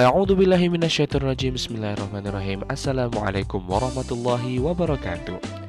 A'udzubillahiminasyaitonirrajim Bismillahirrahmanirrahim. Assalamualaikum warahmatullahi wabarakatuh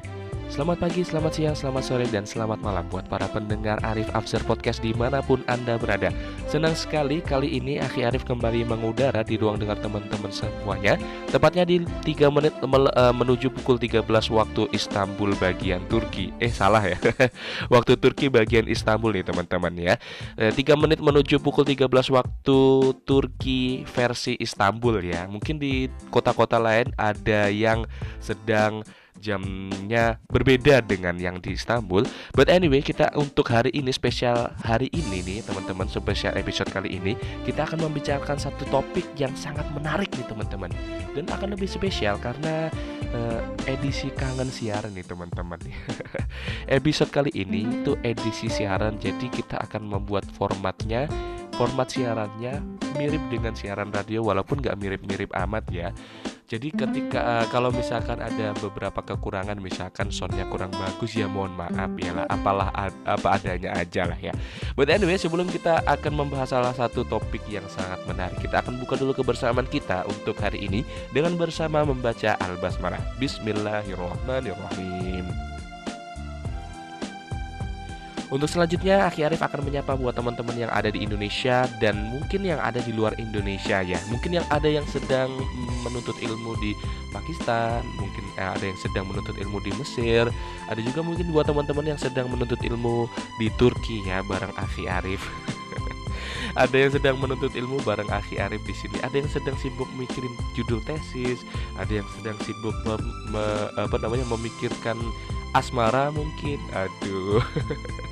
Selamat pagi, selamat siang, selamat sore, dan selamat malam buat para pendengar Arif Afzer Podcast di mana pun Anda berada. Senang sekali kali ini Akhi Arif kembali mengudara di ruang dengar teman-teman semuanya. Tepatnya di 3 menit eh, menuju pukul 13 waktu Istanbul bagian Turki. Eh salah ya. Waktu Turki bagian Istanbul nih teman-teman ya. 3 eh, menit menuju pukul 13 waktu Turki versi Istanbul ya. Mungkin di kota-kota lain ada yang sedang jamnya berbeda dengan yang di Istanbul. But anyway, kita untuk hari ini spesial hari ini nih teman-teman spesial episode kali ini kita akan membicarakan satu topik yang sangat menarik nih teman-teman dan akan lebih spesial karena uh, edisi kangen siaran nih teman-teman. episode kali ini itu edisi siaran jadi kita akan membuat formatnya format siarannya mirip dengan siaran radio walaupun nggak mirip-mirip amat ya jadi ketika uh, kalau misalkan ada beberapa kekurangan misalkan soundnya kurang bagus ya mohon maaf ya lah apalah ad, apa adanya aja lah ya. But anyway sebelum kita akan membahas salah satu topik yang sangat menarik kita akan buka dulu kebersamaan kita untuk hari ini dengan bersama membaca Al-Basmalah. Bismillahirrahmanirrahim. Untuk selanjutnya, Aki Arif akan menyapa buat teman-teman yang ada di Indonesia dan mungkin yang ada di luar Indonesia ya. Mungkin yang ada yang sedang menuntut ilmu di Pakistan, mungkin eh, ada yang sedang menuntut ilmu di Mesir, ada juga mungkin buat teman-teman yang sedang menuntut ilmu di Turki ya bareng Aki Arif. ada yang sedang menuntut ilmu bareng Aki Arif di sini. Ada yang sedang sibuk mikirin judul tesis, ada yang sedang sibuk mem, me, apa namanya memikirkan asmara mungkin. Aduh.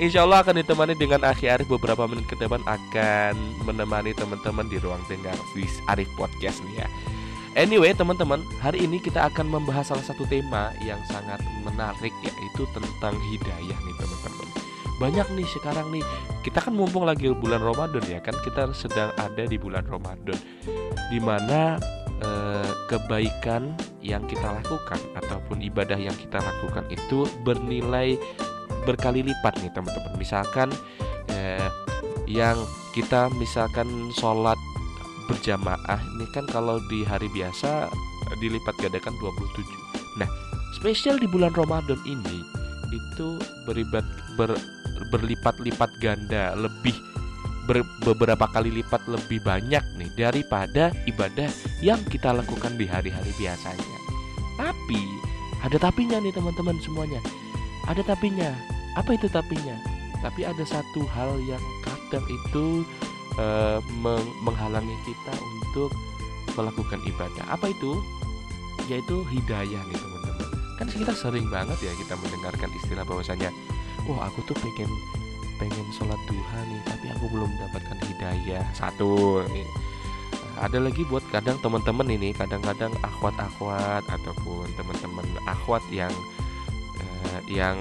Insya Allah akan ditemani dengan Akhi Arif beberapa menit ke depan akan menemani teman-teman di ruang dengar di Arif Podcast nih ya. Anyway teman-teman, hari ini kita akan membahas salah satu tema yang sangat menarik yaitu tentang hidayah nih teman-teman. Banyak nih sekarang nih, kita kan mumpung lagi bulan Ramadan ya kan kita sedang ada di bulan Ramadan. Di mana eh, kebaikan yang kita lakukan ataupun ibadah yang kita lakukan itu bernilai berkali lipat nih teman-teman. Misalkan eh, yang kita misalkan sholat berjamaah ini kan kalau di hari biasa dilipat gandakan 27 nah spesial di bulan Ramadan ini itu beribat ber, berlipat-lipat ganda lebih ber, beberapa kali lipat lebih banyak nih daripada ibadah yang kita lakukan di hari-hari biasanya. Tapi ada tapinya nih teman-teman semuanya. Ada tapinya apa itu tapinya? Tapi ada satu hal yang kadang itu uh, meng menghalangi kita untuk melakukan ibadah. Apa itu? Yaitu hidayah nih teman-teman. Kan kita sering banget ya kita mendengarkan istilah bahwasanya wah aku tuh pengen pengen sholat duha nih tapi aku belum mendapatkan hidayah. Satu nih ada lagi buat kadang teman-teman ini kadang-kadang akhwat-akhwat ataupun teman-teman akhwat yang uh, yang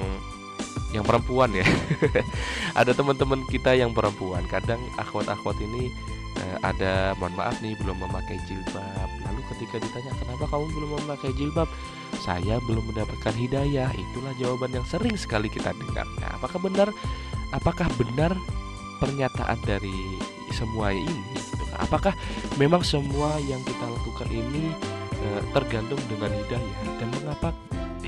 yang perempuan ya. Ada teman-teman kita yang perempuan. Kadang akhwat-akhwat ini uh, ada mohon maaf nih belum memakai jilbab. Lalu ketika ditanya kenapa kamu belum memakai jilbab? Saya belum mendapatkan hidayah. Itulah jawaban yang sering sekali kita dengar. Nah apakah benar apakah benar pernyataan dari semua ini? Apakah memang semua yang kita lakukan ini uh, tergantung dengan hidayah? Dan mengapa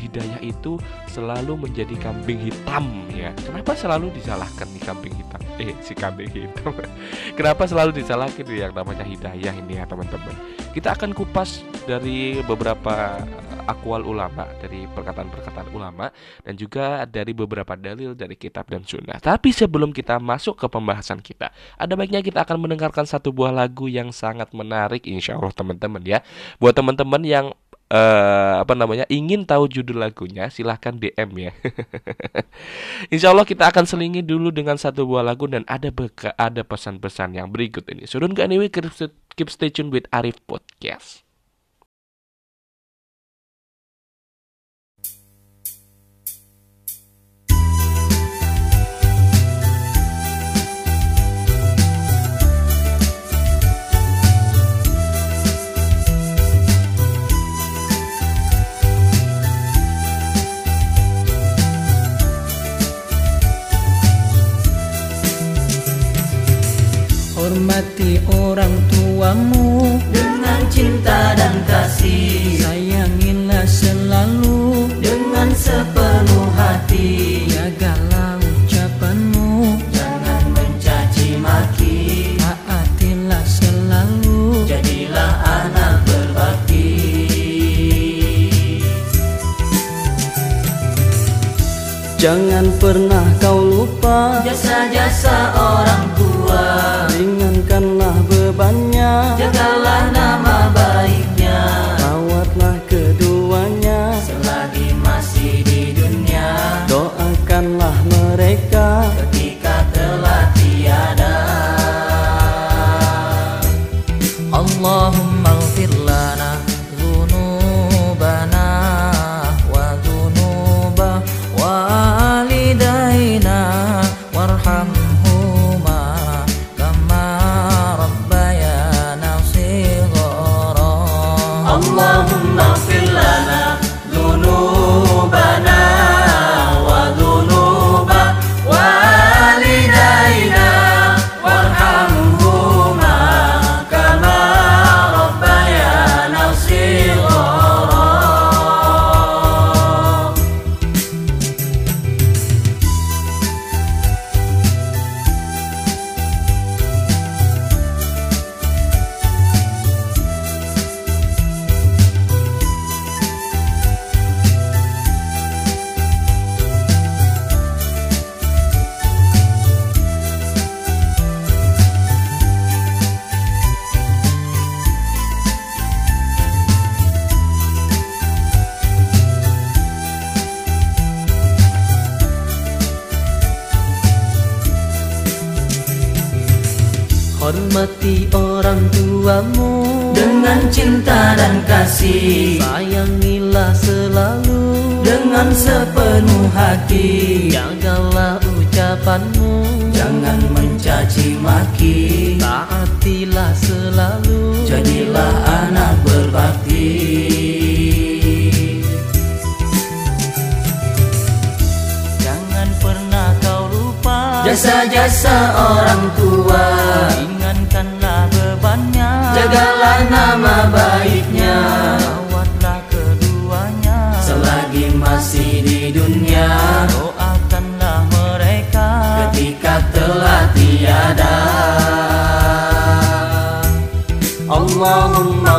hidayah itu selalu menjadi kambing hitam ya. Kenapa selalu disalahkan nih kambing hitam? Eh si kambing hitam. Kenapa selalu disalahkan yang namanya hidayah ini ya teman-teman? Kita akan kupas dari beberapa akwal ulama dari perkataan-perkataan ulama dan juga dari beberapa dalil dari kitab dan sunnah. Tapi sebelum kita masuk ke pembahasan kita, ada baiknya kita akan mendengarkan satu buah lagu yang sangat menarik insya Allah teman-teman ya. Buat teman-teman yang uh, apa namanya ingin tahu judul lagunya silahkan DM ya. Insya Allah kita akan selingi dulu dengan satu buah lagu dan ada beka, ada pesan-pesan yang berikut ini. Don't go anyway keep stay tuned with Arif Podcast Hormati orang tua tuamu. Dengan cinta dan kasih. Sayangilah selalu. Dengan sepenuh hati. Jagalah ucapanmu. Jangan mencaci maki. Taatilah selalu. Jadilah anak berbakti. Jangan pernah kau lupa Jasa-jasa orang tua kasih. Sayangilah selalu dengan sepenuh hati. Jagalah ucapanmu. Jangan mencaci maki. Taatilah selalu. Jadilah anak berbakti. Jangan pernah kau lupa jasa-jasa orang tua jagalah nama baiknya. Rawatlah keduanya. Selagi masih di dunia Doakanlah mereka. ketika telah tiada. Allahumma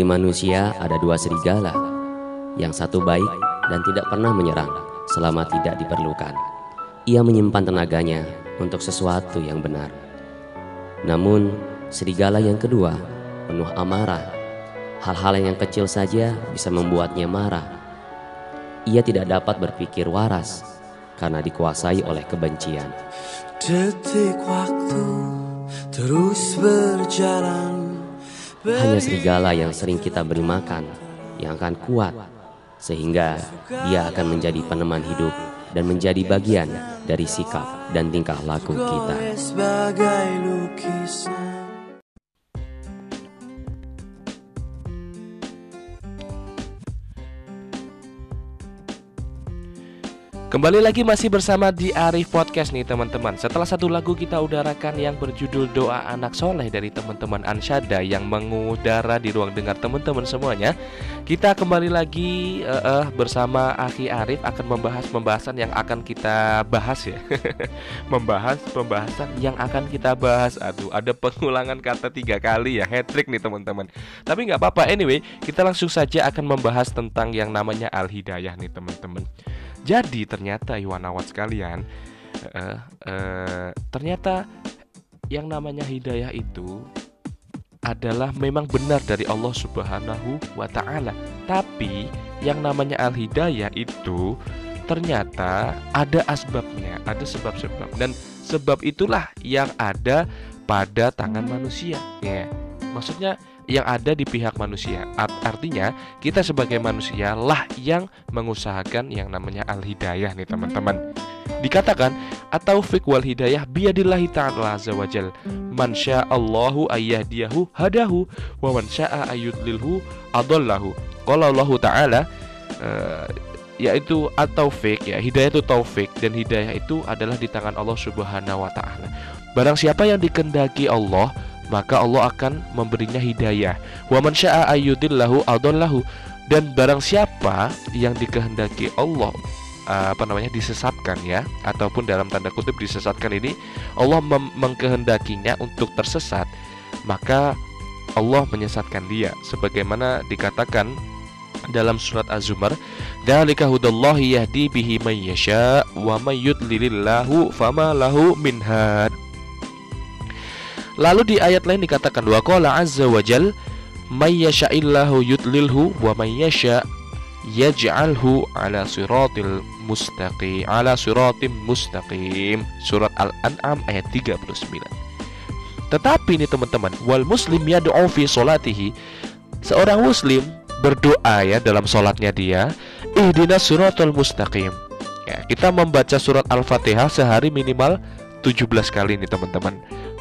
diri manusia ada dua serigala. Yang satu baik dan tidak pernah menyerang selama tidak diperlukan. Ia menyimpan tenaganya untuk sesuatu yang benar. Namun, serigala yang kedua penuh amarah. Hal-hal yang kecil saja bisa membuatnya marah. Ia tidak dapat berpikir waras karena dikuasai oleh kebencian. Detik waktu terus berjalan Hanya serigala yang sering kita beri makan yang akan kuat sehingga dia akan menjadi peneman hidup dan menjadi bagian dari sikap dan tingkah laku kita. Kembali lagi masih bersama di Arif Podcast nih teman-teman. Setelah satu lagu kita udarakan yang berjudul Doa Anak Soleh dari teman-teman Ansyada Yang mengudara di ruang dengar teman-teman semuanya Kita kembali lagi eh, eh, bersama Aki Arif akan membahas pembahasan yang akan kita bahas ya. Membahas pembahasan yang akan kita bahas. Aduh ada pengulangan kata tiga kali ya Hat-trick nih teman-teman. Tapi nggak apa-apa. Anyway Kita langsung saja akan membahas tentang yang namanya Al-Hidayah nih teman-teman jadi ternyata Iwanawat sekalian, eh, eh, ternyata yang namanya hidayah itu adalah memang benar dari Allah Subhanahu wa taala. Tapi yang namanya al-hidayah itu ternyata ada asbabnya, ada sebab-sebab dan sebab itulah yang ada pada tangan manusia. Ya. Maksudnya yang ada di pihak manusia. Art- Artinya kita sebagai manusia lah yang mengusahakan yang namanya al-hidayah nih teman-teman. Dikatakan atau wal hidayah biyadillahi ta'ala azza wajal. Man sya'allahu ayyahdiyahu hadahu wa man syaa ayyudlilhu adallahu. Qala Allah Ta'ala eh, yaitu at-taufik ya hidayah itu taufik dan hidayah itu adalah di tangan Allah Subhanahu wa taala. Barang siapa yang dikendaki Allah maka Allah akan memberinya hidayah. Wa man syaa ayyudillahu adallahu. Dan barang siapa yang dikehendaki Allah uh, apa namanya disesatkan ya ataupun dalam tanda kutip disesatkan ini Allah mengkehendakinya untuk tersesat maka Allah menyesatkan dia. Sebagaimana dikatakan dalam surat Az-Zumar dzalika hudallahi yahdi bihi may yasha wa may yudlilillahu fama lahu min had Lalu di ayat lain dikatakan wa qala azza wa jal may yasha'illahu yudlilhu wa may yasha' yaj'alhu ala siratil mustaqim ala siratim mustaqim. Surat al-an'am ayat 39 tetapi ini teman-teman wal muslim yad'u fi salatihi seorang muslim berdoa ya dalam sholatnya dia ihdinas siratal mustaqim. Ya kita membaca surat al-fatihah sehari minimal 17 kali nih teman-teman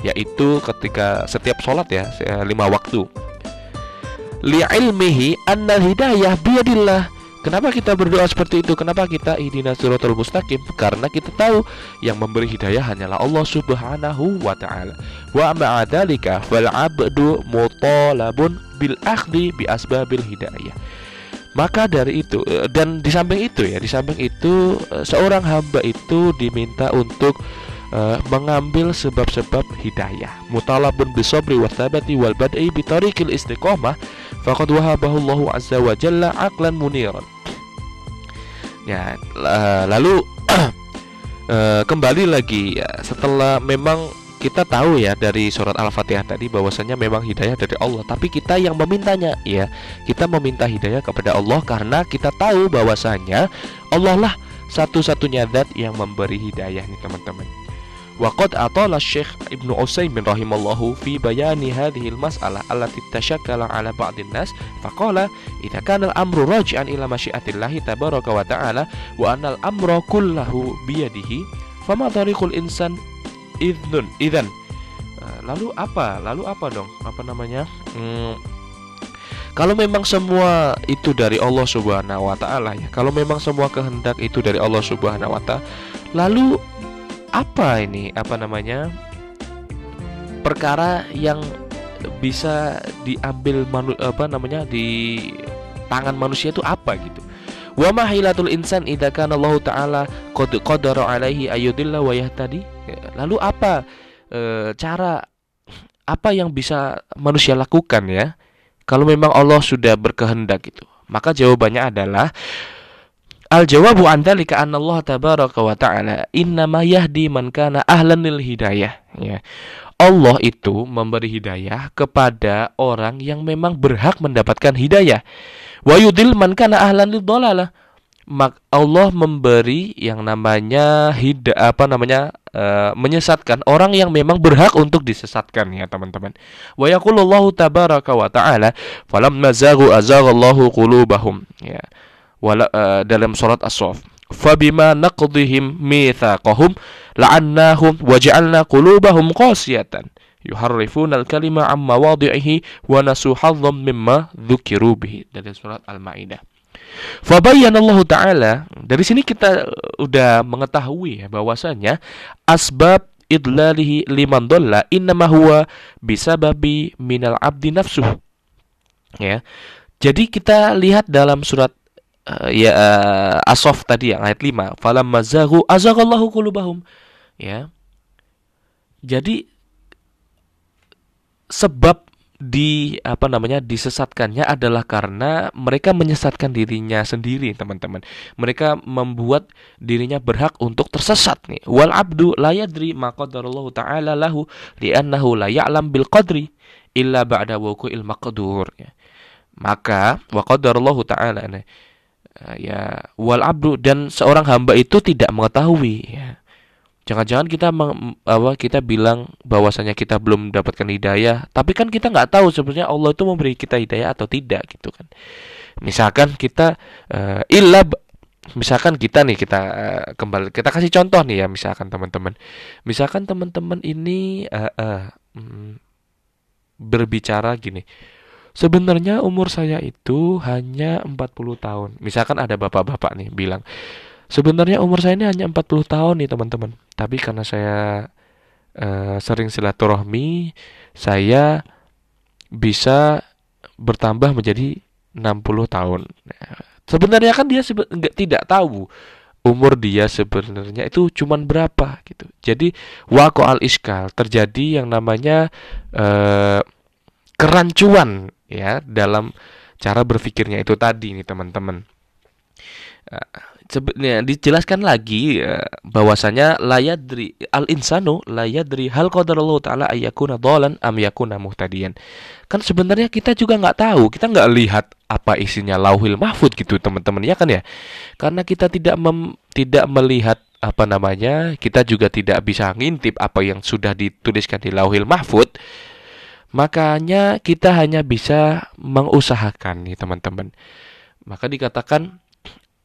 yaitu ketika setiap sholat ya se- lima waktu li'ilmihi annal hidayah biyadillah Kenapa kita berdoa seperti itu? Kenapa kita ihdinas siratal mustaqim? Karena kita tahu yang memberi hidayah hanyalah Allah Subhanahu wa taala. Wa ma'a dzalika fal 'abdu mutalabun bil akhdi bi asbabil hidayah. Maka dari itu eh, dan di samping itu ya, di samping itu eh, seorang hamba itu diminta untuk eh, mengambil sebab-sebab hidayah. Mutalabun bisabri wa thabati wal bad'i bi tariqil istiqamah faqad wahabahu Allahu azza wa jalla aqlan muniran. Ya, la- lalu eh, kembali lagi ya, setelah memang kita tahu ya dari surat Al-Fatihah tadi bahwasanya memang hidayah dari Allah, tapi kita yang memintanya ya. Kita meminta hidayah kepada Allah karena kita tahu bahwasanya Allah lah satu-satunya zat yang memberi hidayah nih teman-teman. وقد أطال الشيخ ابن عثيمين رحمه الله في بيان هذه المسألة التي تشكل على بعض الناس فقال إذا كان الأمر راجعا إلى مشيئة الله تبارك وتعالى وأن الأمر كله بيده فما طريق الإنسان إذن إذن Eh, lalu apa lalu apa dong apa namanya Hmm, kalau memang semua itu dari Allah Subhanahu wa taala ya kalau memang semua kehendak itu dari Allah Subhanahu wa taala lalu apa ini apa namanya perkara yang bisa diambil manu, apa namanya di tangan manusia itu apa gitu? Wa mahilatul insan idza kana Allah taala qad qadara alaihi ayudillah wa Ya, lalu apa e, cara apa yang bisa manusia lakukan ya? Kalau memang Allah sudah berkehendak itu, maka jawabannya adalah Al jawabu an dzalika anna Allah tabaraka wa ta'ala innama yahdi man kana ahlan lil hidayah ya. Allah itu memberi hidayah kepada orang yang memang berhak mendapatkan hidayah. Wa yudil man kana ahlan lid dhalalah. Mak Allah memberi yang namanya hida apa namanya uh, menyesatkan orang yang memang berhak untuk disesatkan ya teman-teman. Wa yaqulullahu tabaraka wa ta'ala falamma zagu azaghallahu qulubahum ya wala, uh, dalam surat As-Saff. Fabima naqdihim mitsaqahum la'annahum waja'alna qulubahum qasiyatan yuharrifuna al-kalima amma wadi'ihi wa nasu mimma dari surat Al-Maidah. Allah taala dari sini kita udah mengetahui ya bahwasanya asbab idlalihi liman dhalla innama huwa bisababi minal abdi nafsuh. Ya. Jadi kita lihat dalam surat uh, ya uh, Asof tadi yang ayat 5 falam mazahu azaghallahu qulubahum. Ya. Jadi sebab di apa namanya disesatkannya adalah karena mereka menyesatkan dirinya sendiri teman-teman. Mereka membuat dirinya berhak untuk tersesat nih. Wal abdu la yadri ma qadarallahu taala lahu li'annahu la ya'lam bil qadri illa ba'da wuqu'il maqdur. Ya. maka wa qadarallahu taala Eh, ya wal abdu dan seorang hamba itu tidak mengetahui ya. Jangan-jangan kita meng, apa kita bilang bahwasanya kita belum mendapatkan hidayah, tapi kan kita nggak tahu sebenarnya Allah itu memberi kita hidayah atau tidak gitu kan. Misalkan kita uh, illa misalkan kita nih kita uh, kembali kita kasih contoh nih ya misalkan teman-teman. Misalkan teman-teman ini uh, uh, berbicara gini Sebenarnya umur saya itu hanya 40 tahun. Misalkan ada bapak-bapak nih bilang, sebenarnya umur saya ini hanya 40 tahun nih teman-teman. Tapi karena saya uh, sering silaturahmi, saya bisa bertambah menjadi 60 tahun. Sebenarnya kan dia sebe enggak, tidak tahu umur dia sebenarnya itu cuman berapa gitu. Jadi wako al iskal terjadi yang namanya uh, kerancuan ya dalam cara berpikirnya itu tadi nih teman-teman. Sebenarnya dijelaskan lagi ya, bahwasanya layadri al insanu layadri hal qadarullah taala ayakuna dolan am yakuna muhtadiyan. Kan sebenarnya kita juga nggak tahu, kita nggak lihat apa isinya lauhil mahfud gitu teman-teman ya kan ya. Karena kita tidak mem, tidak melihat apa namanya, kita juga tidak bisa ngintip apa yang sudah dituliskan di lauhil mahfud Makanya kita hanya bisa mengusahakan nih teman-teman. Maka dikatakan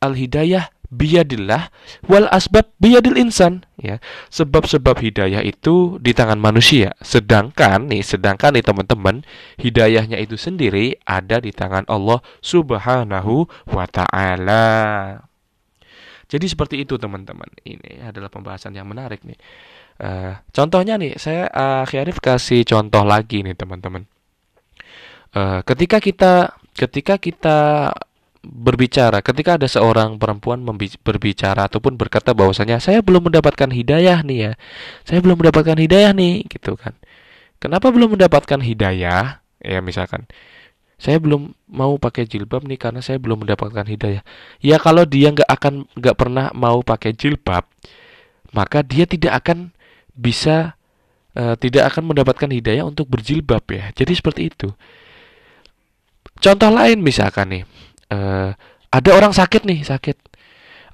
al-hidayah biyadillah wal asbab biyadil insan. Ya sebab-sebab hidayah itu di tangan manusia. Sedangkan nih sedangkan nih teman-teman hidayahnya itu sendiri ada di tangan Allah Subhanahu wa taala. Jadi seperti itu teman-teman. Ini adalah pembahasan yang menarik nih Uh, contohnya nih, saya uh, Arif kasih contoh lagi nih teman-teman. Uh, ketika kita ketika kita berbicara, ketika ada seorang perempuan berbicara ataupun berkata bahwasanya saya belum mendapatkan hidayah nih ya, saya belum mendapatkan hidayah nih, gitu kan? Kenapa belum mendapatkan hidayah? Ya misalkan, saya belum mau pakai jilbab nih karena saya belum mendapatkan hidayah. Ya kalau dia nggak akan nggak pernah mau pakai jilbab, maka dia tidak akan bisa uh, tidak akan mendapatkan hidayah untuk berjilbab ya. Jadi seperti itu. Contoh lain misalkan nih, uh, ada orang sakit nih, sakit.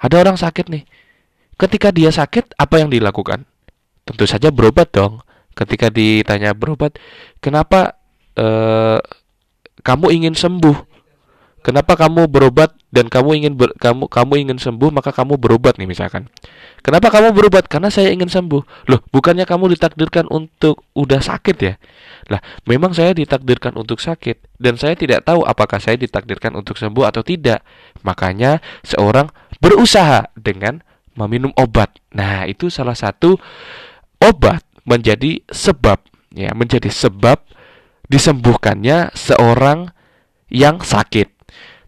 Ada orang sakit nih. Ketika dia sakit, apa yang dilakukan? Tentu saja berobat dong. Ketika ditanya berobat, kenapa uh, kamu ingin sembuh? Kenapa kamu berobat dan kamu ingin ber, kamu kamu ingin sembuh maka kamu berobat nih misalkan. Kenapa kamu berobat? Karena saya ingin sembuh. Loh, bukannya kamu ditakdirkan untuk udah sakit ya? Lah, memang saya ditakdirkan untuk sakit dan saya tidak tahu apakah saya ditakdirkan untuk sembuh atau tidak. Makanya seorang berusaha dengan meminum obat. Nah, itu salah satu obat menjadi sebab ya, menjadi sebab disembuhkannya seorang yang sakit.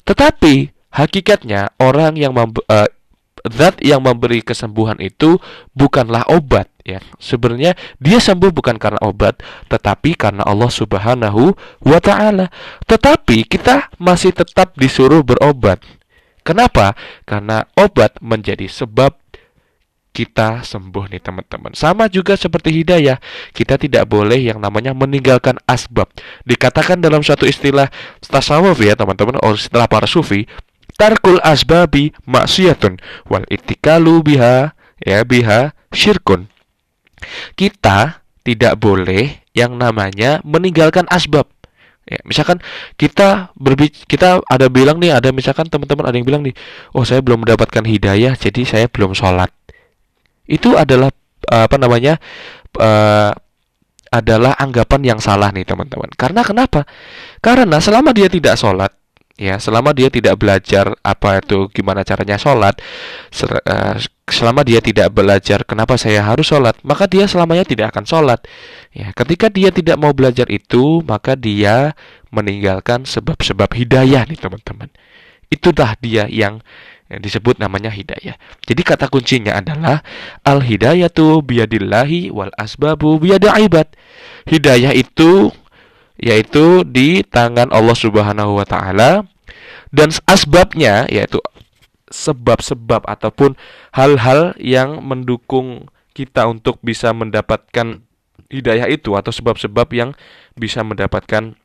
Tetapi hakikatnya orang yang uh, zat yang memberi kesembuhan itu bukanlah obat ya. Sebenarnya dia sembuh bukan karena obat, tetapi karena Allah Subhanahu wa taala. Tetapi kita masih tetap disuruh berobat. Kenapa? Karena obat menjadi sebab kita sembuh nih teman-teman. Sama juga seperti hidayah, kita tidak boleh yang namanya meninggalkan asbab. Dikatakan dalam suatu istilah tasawuf ya teman-teman, atau setelah para sufi, tarkul asbabi maksiatun wal ittikalu biha ya biha syirkun. Kita tidak boleh yang namanya meninggalkan asbab. Ya, misalkan kita kita ada bilang nih, ada misalkan teman-teman ada yang bilang nih, oh saya belum mendapatkan hidayah, jadi saya belum sholat itu adalah uh, apa namanya uh, adalah anggapan yang salah nih teman-teman. Karena kenapa? Karena selama dia tidak sholat, ya selama dia tidak belajar apa itu gimana caranya sholat, uh, selama dia tidak belajar kenapa saya harus sholat, maka dia selamanya tidak akan sholat. Ya, ketika dia tidak mau belajar itu, maka dia meninggalkan sebab-sebab hidayah nih teman-teman. Itulah dia yang yang disebut namanya hidayah. Jadi kata kuncinya adalah al hidayatu biyadillahi wal asbabu biyadi ibad. Hidayah itu yaitu di tangan Allah Subhanahu wa taala dan asbabnya yaitu sebab-sebab ataupun hal-hal yang mendukung kita untuk bisa mendapatkan hidayah itu atau sebab-sebab yang bisa mendapatkan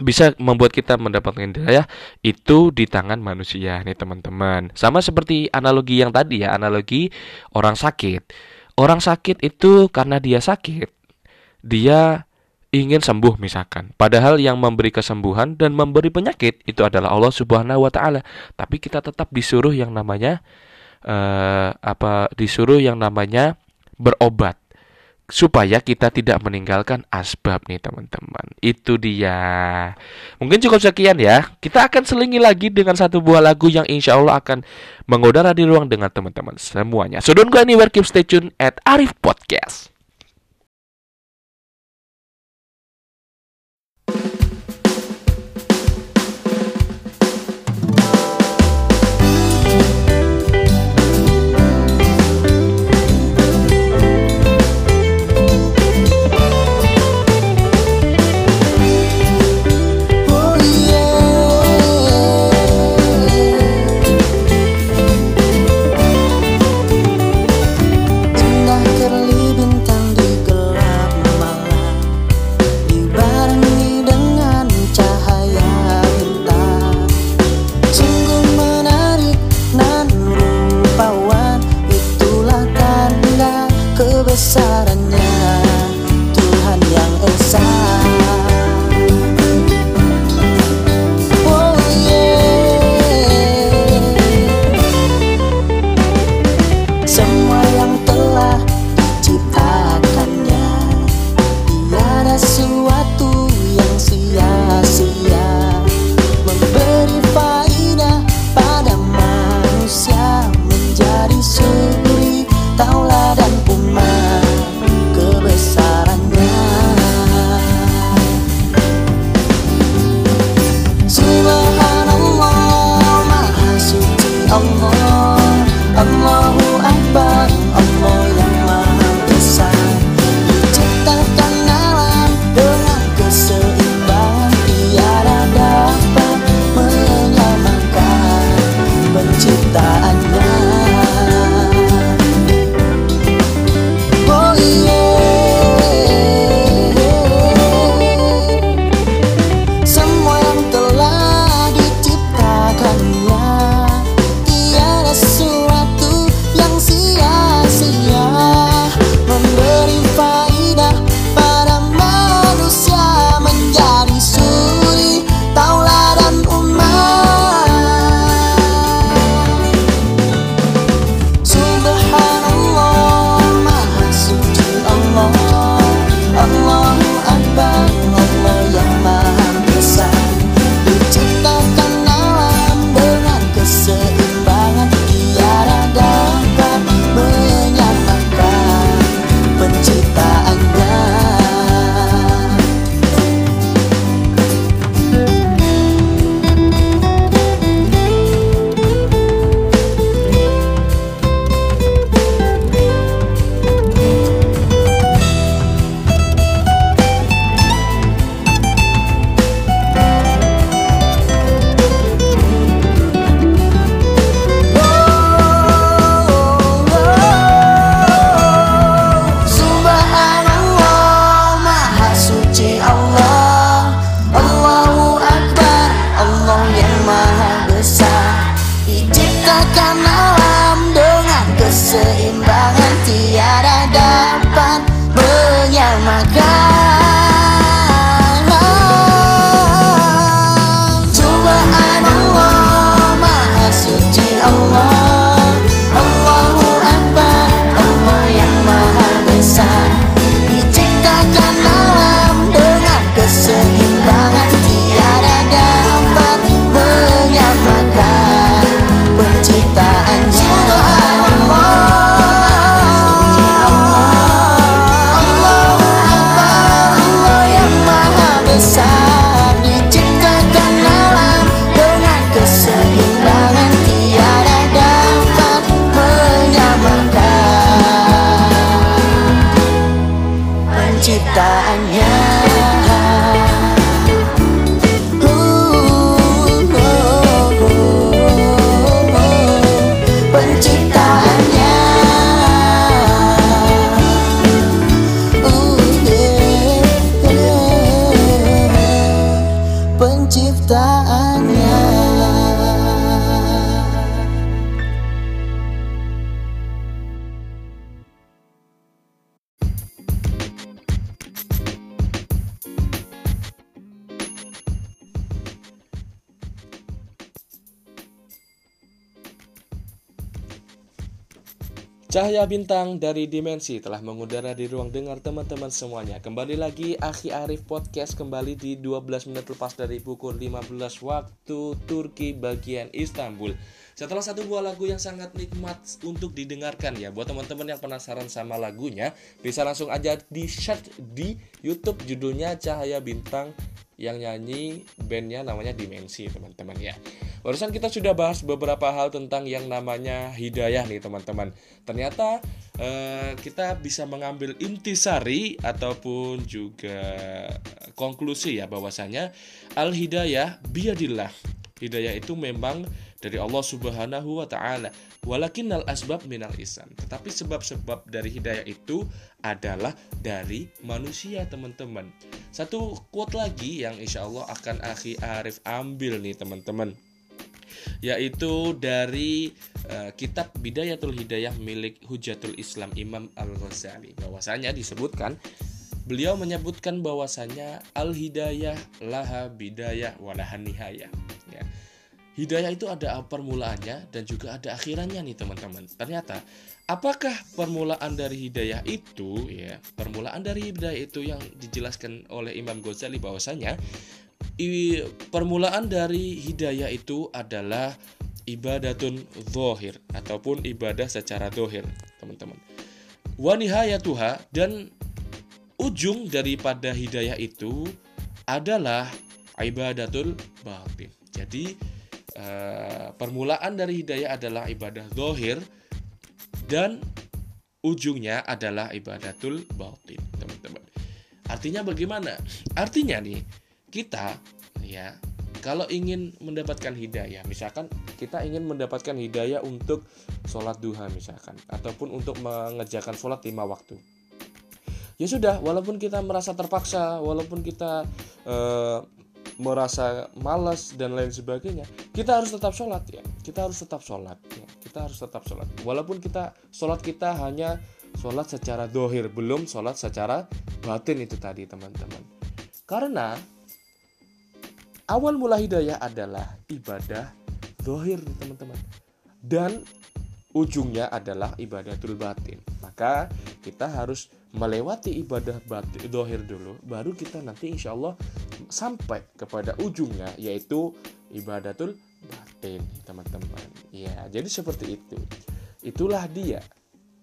bisa membuat kita mendapatkan hidayah itu di tangan manusia nih teman-teman. Sama seperti analogi yang tadi ya, analogi orang sakit. Orang sakit itu karena dia sakit, dia ingin sembuh misalkan. Padahal yang memberi kesembuhan dan memberi penyakit itu adalah Allah Subhanahu wa taala. Tapi kita tetap disuruh yang namanya uh, apa disuruh yang namanya berobat supaya kita tidak meninggalkan asbab nih teman-teman. Itu dia. Mungkin cukup sekian ya. Kita akan selingi lagi dengan satu buah lagu yang insya Allah akan mengudara di ruang dengan teman-teman semuanya. So don't go anywhere, keep stay tune at Arif Podcast. Cahaya bintang dari dimensi telah mengudara di ruang dengar teman-teman semuanya. Kembali lagi Akhi Arif Podcast kembali di 12 menit lepas dari pukul 15 waktu Turki bagian Istanbul. Setelah satu buah lagu yang sangat nikmat untuk didengarkan ya Buat teman-teman yang penasaran sama lagunya Bisa langsung aja di search di Youtube judulnya Cahaya Bintang yang nyanyi bandnya namanya Dimensi teman-teman ya. Barusan kita sudah bahas beberapa hal tentang yang namanya hidayah nih teman-teman. Ternyata eh, kita bisa mengambil intisari ataupun juga konklusi ya bahwasanya Al-Hidayah biadillah Hidayah itu memang dari Allah Subhanahu wa taala. Walakinnal asbab minal isan. Tetapi sebab-sebab dari hidayah itu adalah dari manusia, teman-teman. Satu quote lagi yang insya Allah akan Akhi Arif ambil nih, teman-teman. Yaitu dari eh, kitab Bidayatul Hidayah milik Hujatul Islam Imam Al-Ghazali. Bahwasanya disebutkan Beliau menyebutkan bahwasanya al-hidayah laha bidayah walahan nihayah. Ya. Hidayah itu ada permulaannya dan juga ada akhirannya nih teman-teman. Ternyata apakah permulaan dari hidayah itu ya, permulaan dari hidayah itu yang dijelaskan oleh Imam Ghazali bahwasanya i- permulaan dari hidayah itu adalah ibadatun zohir ataupun ibadah secara dohir teman-teman. Wanihayatuha dan ujung daripada hidayah itu adalah ibadatul batin. Jadi eh, permulaan dari hidayah adalah ibadah zohir dan ujungnya adalah ibadatul batin, teman-teman. Artinya bagaimana? Artinya nih kita ya kalau ingin mendapatkan hidayah, misalkan kita ingin mendapatkan hidayah untuk sholat duha misalkan, ataupun untuk mengerjakan sholat lima waktu, ya sudah walaupun kita merasa terpaksa walaupun kita eh, merasa malas dan lain sebagainya kita harus tetap sholat ya. Kita harus tetap sholat ya. Kita harus tetap sholat. Walaupun kita sholat kita hanya sholat secara dohir belum sholat secara batin itu tadi teman-teman. Karena awal mula hidayah adalah ibadah dohir teman-teman. Dan ujungnya adalah ibadatul batin. Maka kita harus melewati ibadah batin dohir dulu, baru kita nanti insya Allah sampai kepada ujungnya yaitu ibadatul batin, teman-teman. Ya, jadi seperti itu. Itulah dia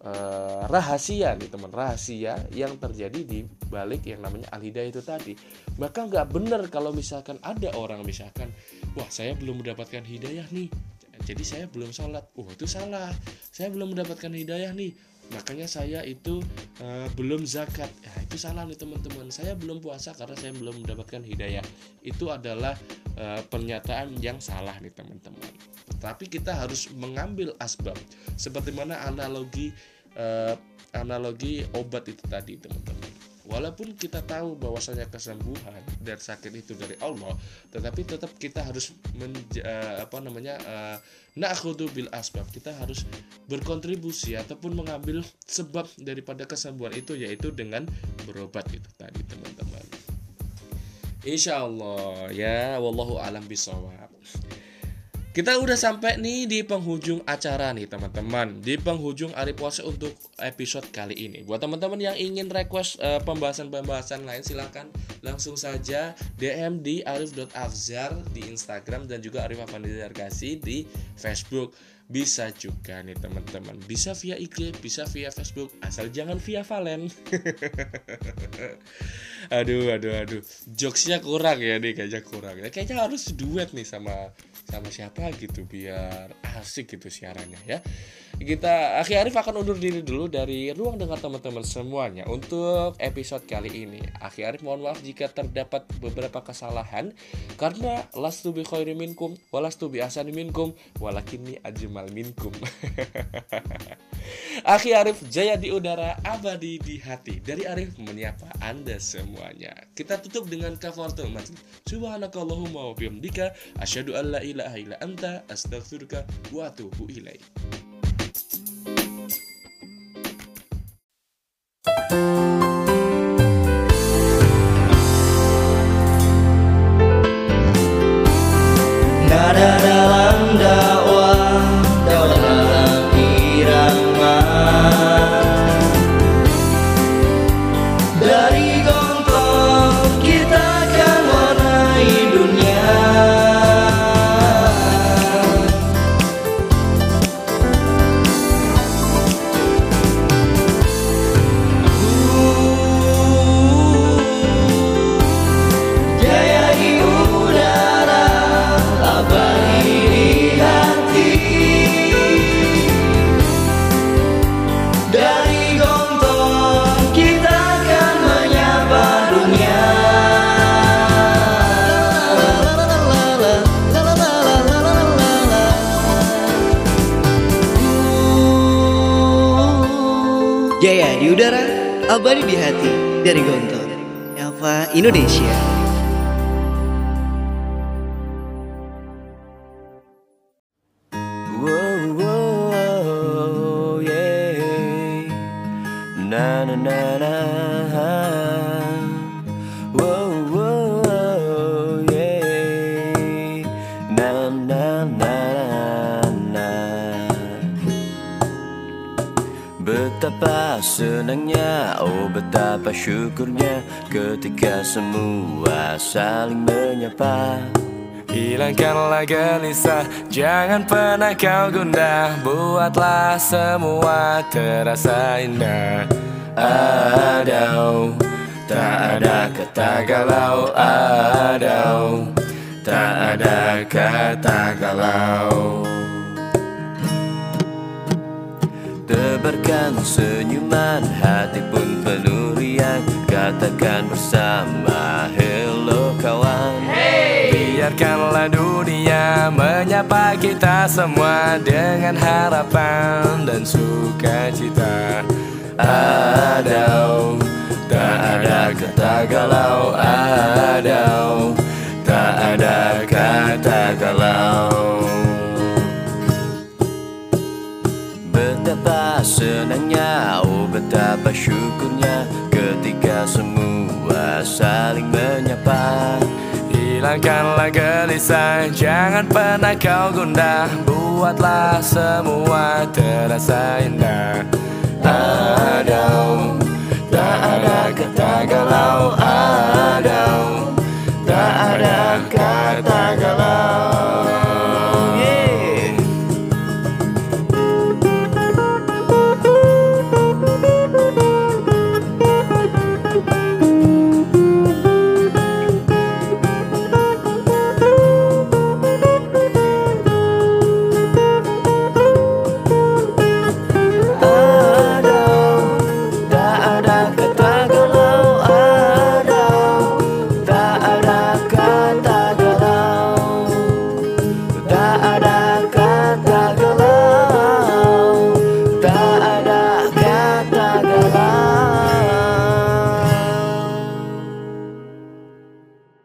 eh, rahasia nih teman. Rahasia yang terjadi di balik yang namanya al hidayah itu tadi. Maka nggak benar kalau misalkan ada orang misalkan wah saya belum mendapatkan hidayah nih. Jadi saya belum sholat. Wah itu salah. Saya belum mendapatkan hidayah nih makanya saya itu eh, belum zakat. Ya itu salah nih teman-teman. Saya belum puasa karena saya belum mendapatkan hidayah. Itu adalah eh, pernyataan yang salah nih teman-teman. Tapi kita harus mengambil asbab. Seperti mana analogi eh, analogi obat itu tadi teman-teman walaupun kita tahu bahwasanya kesembuhan dan sakit itu dari Allah tetapi tetap kita harus menja- eh, apa namanya eh, na'khudhu bil asbab. Kita harus berkontribusi ataupun mengambil sebab daripada kesembuhan itu yaitu dengan berobat itu tadi teman-teman. Insya Allah ya wallahu alam bisawab kita udah sampai nih di penghujung acara nih teman-teman. Di penghujung hari puasa untuk episode kali ini. Buat teman-teman yang ingin request eh, pembahasan-pembahasan lain silahkan langsung saja DM di arif.afzar di Instagram dan juga Arif Afandi Dargasi di Facebook. Bisa juga nih teman-teman. Bisa via IG bisa via Facebook. Asal jangan via Valen. Aduh aduh aduh. Jokesnya kurang ya nih kayaknya kurang. Ya kayaknya harus duet nih sama sama siapa gitu biar asik gitu siarannya ya Kita Akhi Arif akan undur diri dulu dari ruang dengar teman-teman semuanya untuk episode kali ini. Akhi Arif mohon maaf jika terdapat beberapa kesalahan karena lastu bi khairi minkum walastu bi ahsani minkum walakinni ajmal minkum. Akhi Arif jaya di udara, abadi di hati. Dari Arif menyapa Anda semuanya. Kita tutup dengan kafaratul majlis. Subhanakallahumma wa bihamdika asyhadu an la ilaha illa anta astaghfiruka wa atubu ilaik. Na na na. Betapa senangnya, oh betapa syukurnya ketika semua saling menyapa. Hilangkanlah gelisah, jangan pernah kau gundah. Buatlah semua terasa indah. Adau, tak ada kata galau. Adau, tak ada kata galau Tebarkan senyuman hati pun penuh riang Katakan bersama hello kawan. Biarkanlah dunia menyapa kita semua Dengan harapan dan sukacita. Adau, tak ada kata galau. Adau, tak ada kata galau Senangnya, oh betapa syukurnya Ketika semua saling menyapa. Hilangkanlah gelisah, jangan pernah kau gundah. Buatlah semua terasa indah. Adau, tak ada kata galau